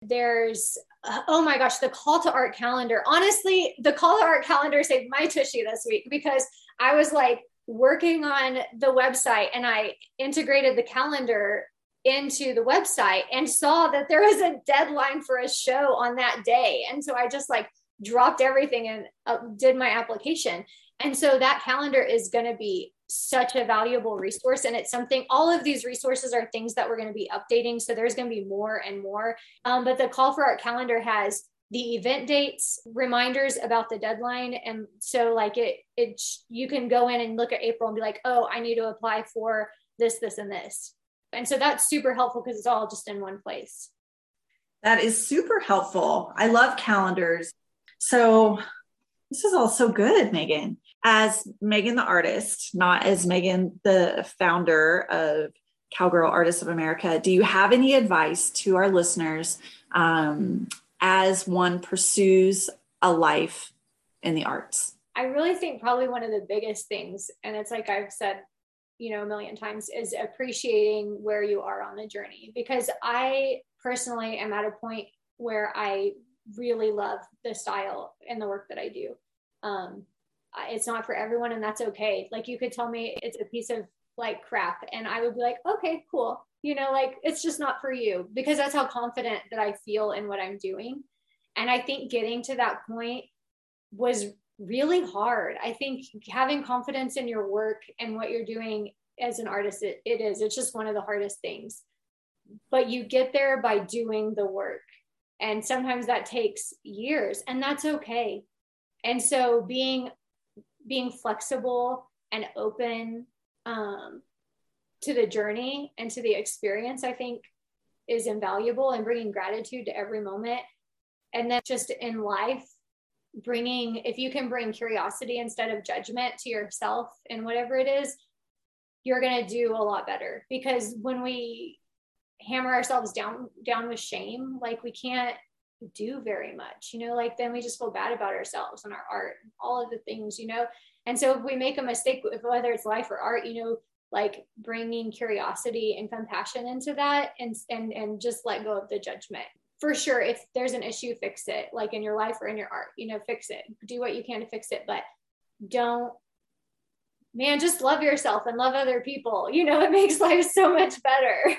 There's oh my gosh, the call to art calendar. Honestly, the call to art calendar saved my tushy this week because I was like working on the website and I integrated the calendar into the website and saw that there was a deadline for a show on that day. And so I just like dropped everything and uh, did my application. And so that calendar is going to be such a valuable resource. And it's something, all of these resources are things that we're going to be updating. So there's going to be more and more. Um, but the call for art calendar has the event dates, reminders about the deadline. And so like it, it, you can go in and look at April and be like, oh, I need to apply for this, this, and this. And so that's super helpful because it's all just in one place. That is super helpful. I love calendars. So this is all so good, Megan. As Megan the artist, not as Megan the founder of Cowgirl Artists of America, do you have any advice to our listeners um, as one pursues a life in the arts? I really think probably one of the biggest things, and it's like I've said, you know, a million times, is appreciating where you are on the journey. Because I personally am at a point where I really love the style and the work that I do. Um, it's not for everyone, and that's okay. Like you could tell me it's a piece of like crap, and I would be like, okay, cool. You know, like it's just not for you because that's how confident that I feel in what I'm doing. And I think getting to that point was really hard. I think having confidence in your work and what you're doing as an artist, it, it is. It's just one of the hardest things. But you get there by doing the work. And sometimes that takes years, and that's okay. And so being being flexible and open um, to the journey and to the experience, I think is invaluable and bringing gratitude to every moment. And then just in life, bringing if you can bring curiosity instead of judgment to yourself and whatever it is you're going to do a lot better. Because when we hammer ourselves down down with shame like we can't do very much you know like then we just feel bad about ourselves and our art all of the things you know? And so if we make a mistake whether it's life or art you know like bringing curiosity and compassion into that and and and just let go of the judgment for sure if there's an issue fix it like in your life or in your art you know fix it. Do what you can to fix it but don't man just love yourself and love other people. You know it makes life so much better.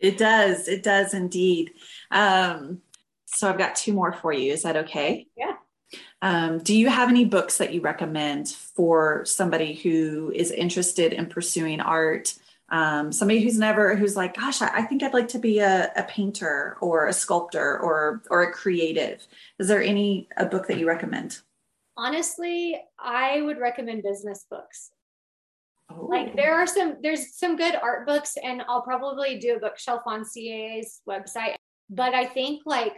It does. It does indeed. Um so i've got two more for you. Is that okay? Yeah. Um, do you have any books that you recommend for somebody who is interested in pursuing art um, somebody who's never who's like gosh I, I, think i'd like to be a, a painter or a sculptor or or a creative. Is there any a book that you recommend? Honestly i would recommend business books. Oh. like there are some there's some good art books and i'll probably do a bookshelf on caa's website but i think like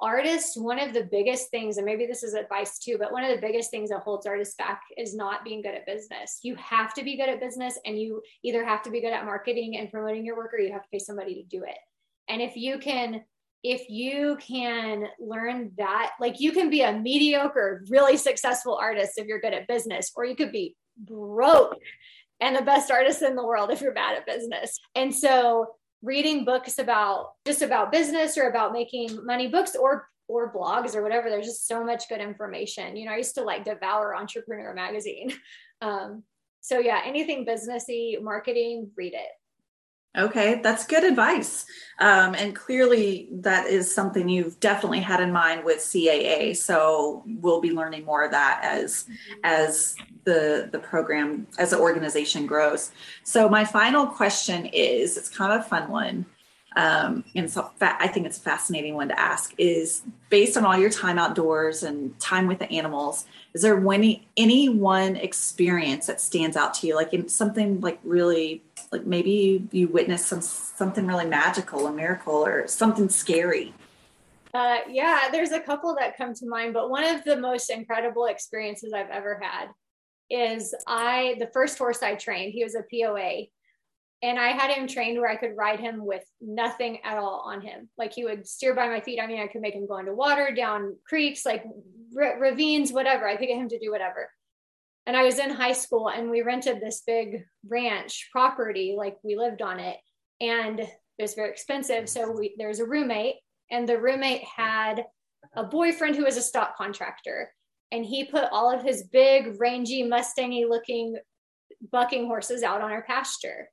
artists, one of the biggest things, and maybe this is advice too, but one of the biggest things that holds artists back is not being good at business. You have to be good at business, and you either have to be good at marketing and promoting your work, or you have to pay somebody to do it. And if you can, if you can learn that, like you can be a mediocre, really successful artist if you're good at business, or you could be broke and the best artist in the world if you're bad at business. And so reading books about just about business or about making money books or or blogs or whatever. There's just so much good information. You know i used to like devour entrepreneur magazine. Um, so yeah anything businessy marketing read it Okay, that's good advice. Um, and clearly, that is something you've definitely had in mind with CAA. So we'll be learning more of that as as the the program as the organization grows. So my final question is: it's kind of a fun one, um, and so I think it's a fascinating one to ask. Is based on all your time outdoors and time with the animals, is there any any one experience that stands out to you, like in something like really like maybe you, you witnessed some something really magical, a miracle, or something scary. Uh, yeah, there's a couple that come to mind, but one of the most incredible experiences I've ever had is I the first horse I trained. He was a POA, and I had him trained where I could ride him with nothing at all on him. Like he would steer by my feet. I mean, I could make him go into water, down creeks, like r- ravines, whatever. I could get him to do whatever and I was in high school and we rented this big ranch property, like we lived on it, and it was very expensive. So we, there was a roommate, and the roommate had a boyfriend who was a stock contractor, and he put all of his big, rangy, Mustangy looking bucking horses out on our pasture.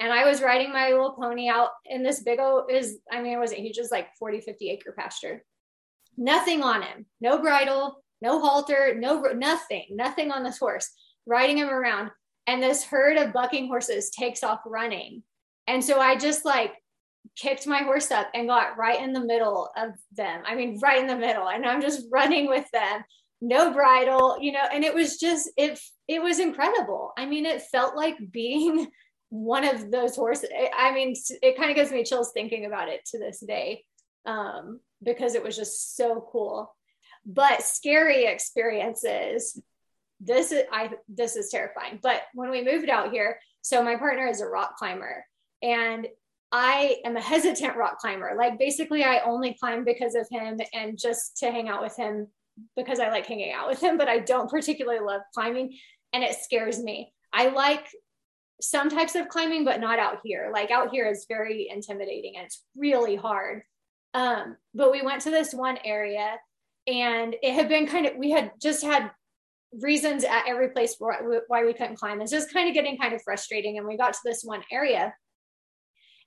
And I was riding my little pony out in this big old is I mean it wasn't huge, it was like 40, 50 acre pasture. Nothing on him, no bridle, no halter, no nothing, nothing on this horse, riding him around. And this herd of bucking horses takes off running. And so I just like kicked my horse up and got right in the middle of them. I mean, right in the middle. And I'm just running with them, no bridle, you know, and it was just, it, it was incredible. I mean, it felt like being one of those horses. I mean, it kind of gives me chills thinking about it to this day um, because it was just so cool but scary experiences this is i this is terrifying but when we moved out here so my partner is a rock climber and i am a hesitant rock climber like basically i only climb because of him and just to hang out with him because I like hanging out with him, but I don't particularly love climbing and it scares me. I like some types of climbing, but not out here. Like out here is very intimidating and it's really hard. Um, but we went to this one area and it had been kind of, we had just had reasons at every place why we couldn't climb. It's just kind of getting kind of frustrating. And we got to this one area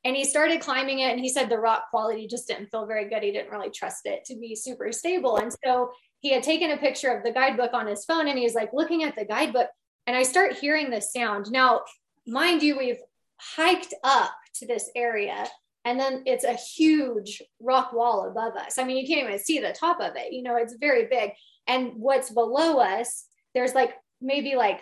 and he started climbing it and he said the rock quality just didn't feel very good. He didn't really trust it to be super stable. And so he had taken a picture of the guidebook on his phone and he was like looking at the guidebook and I start hearing this sound. Now, mind you, we've hiked up to this area and then it's a huge rock wall above us. I mean, you can't even see the top of it, you know, it's very big. And what's below us, there's like maybe like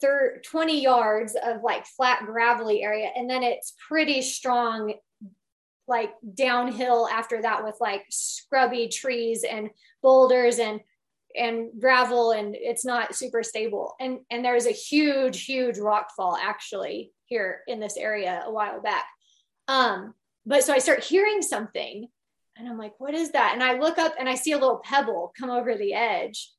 30, 20 yards of like flat gravelly area. And then it's pretty strong, like downhill after that with like scrubby trees and boulders and and gravel and it's not super stable and and there's a huge huge rock fall actually here in this area a while back um but so i start hearing something and i'm like what is that? And i look up and i see a little pebble come over the edge.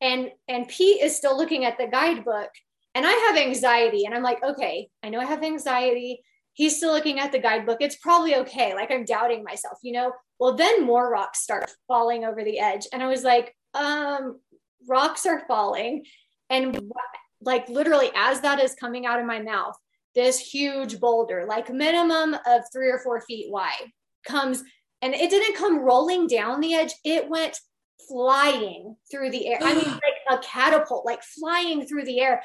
And and pete is still looking at the guidebook and i have anxiety and i'm like okay i know i have anxiety. He's still looking at the guidebook. It's probably okay. Like i'm doubting myself you know? Well then more rocks start falling over the edge. And i was like um rocks are falling. And like literally as that is coming out of my mouth this huge boulder like minimum of three or four feet wide comes and it didn't come rolling down the edge. It went flying through the air. I mean like a catapult like flying through the air.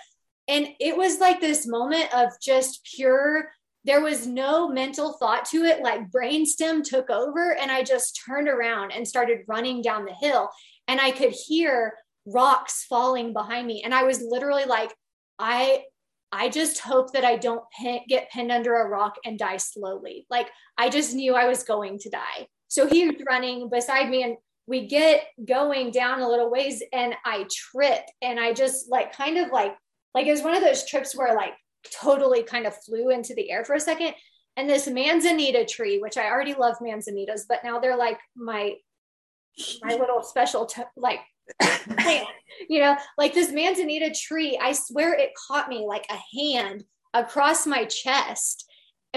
And it was like this moment of just pure there was no mental thought to it. Like brainstem took over and i just turned around and started running down the hill and i could hear rocks falling behind me. And i was literally like i i just hope that i don't pin, get pinned under a rock and die slowly like i just knew i was going to die so he's running beside me and we get going down a little ways and i trip and i just like kind of like like it was one of those trips where like totally kind of flew into the air for a second. And this manzanita tree, which I already love manzanitas, but now they're like my my little special t- like you know, like this manzanita tree. I swear it caught me like a hand across my chest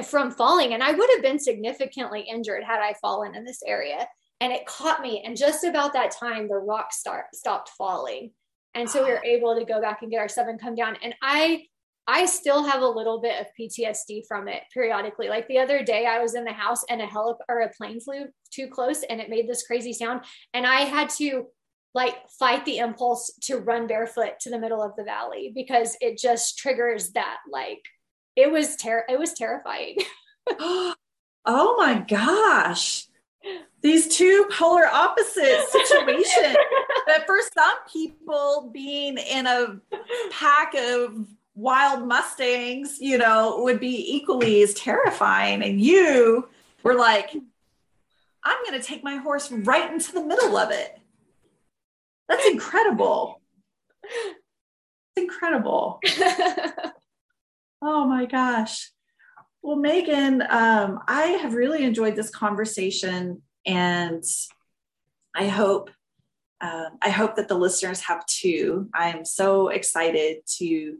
from falling, and I would have been significantly injured had I fallen in this area. And it caught me, and just about that time, the rock start stopped falling. And so we were ah. able to go back and get our seven come down. And i i still have a little bit of ptsd from it periodically. Like the other day i was in the house and a helip or a plane flew too close and it made this crazy sound. And i had to like fight the impulse to run barefoot to the middle of the valley because it just triggers that like it was ter- it was terrifying. Oh my gosh. These two polar opposite situations. But for some people being in a pack of wild mustangs you know would be equally as terrifying. And you were like i'm going to take my horse right into the middle of it that's incredible it's incredible oh my gosh well, Megan, um, I have really enjoyed this conversation, and I hope uh, I hope that the listeners have too. I am so excited to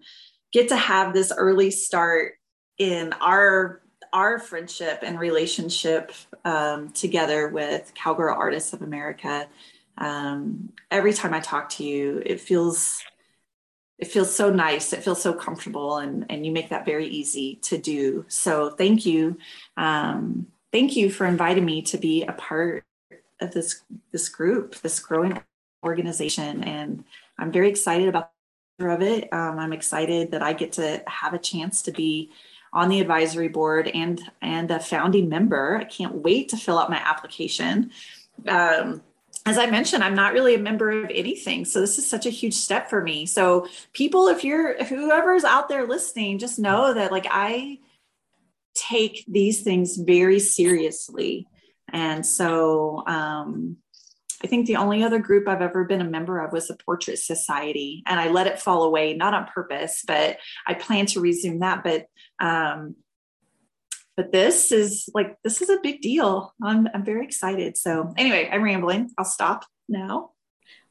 get to have this early start in our our friendship and relationship um, together with Cowgirl Artists of America. Um, every time I talk to you, it feels it feels so nice. It feels so comfortable, and and you make that very easy to do. So thank you, um, thank you for inviting me to be a part of this this group, this growing organization, and I'm very excited about of it. Um, I'm excited that I get to have a chance to be on the advisory board and and a founding member. I can't wait to fill out my application. Um, as I mentioned, I'm not really a member of anything. So this is such a huge step for me. So people, if you're whoever's out there listening, just know that like I take these things very seriously. And so um, I think the only other group I've ever been a member of was the Portrait Society, and I let it fall away, not on purpose, but I plan to resume that. But um, but this is like this is a big deal i'm, I'm very excited so anyway i'm rambling i'll stop now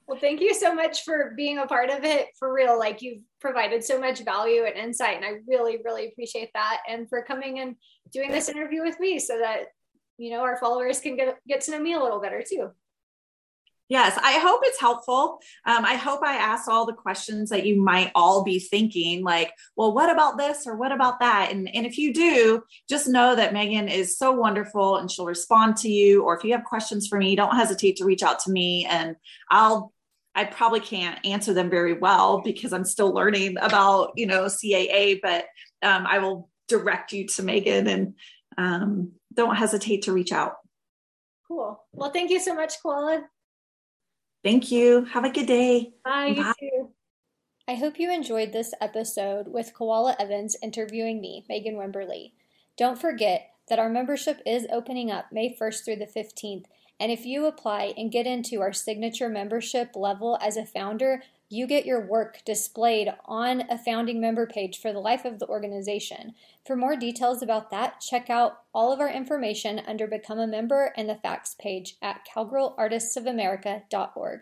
Well, thank you so much for being a part of it for real. Like you've provided so much value and insight, and I really, really appreciate that. And for coming and doing this interview with me so that you know our followers can get get to know me a little better too. Yes, I hope it's helpful. Um, I hope I asked all the questions that you might all be thinking, like, well, what about this or what about that? And, and if you do, just know that Megan is so wonderful and she'll respond to you. Or if you have questions for me, don't hesitate to reach out to me and I'll I probably can't answer them very well because I'm still learning about, you know, CAA, but um, I will direct you to Megan and um, don't hesitate to reach out. Cool. Well, thank you so much, Coila. Thank you. Have a good day. Bye. Bye. I hope you enjoyed this episode with Coila Evans interviewing me, Megan Wimberley. Don't forget that our membership is opening up May 1st through the 15th, and if you apply and get into our signature membership level as a founder, you get your work displayed on a founding member page for the life of the organization. For more details about that, check out all of our information under Become a Member and the FAQs page at cowgirlartistsofamerica.org.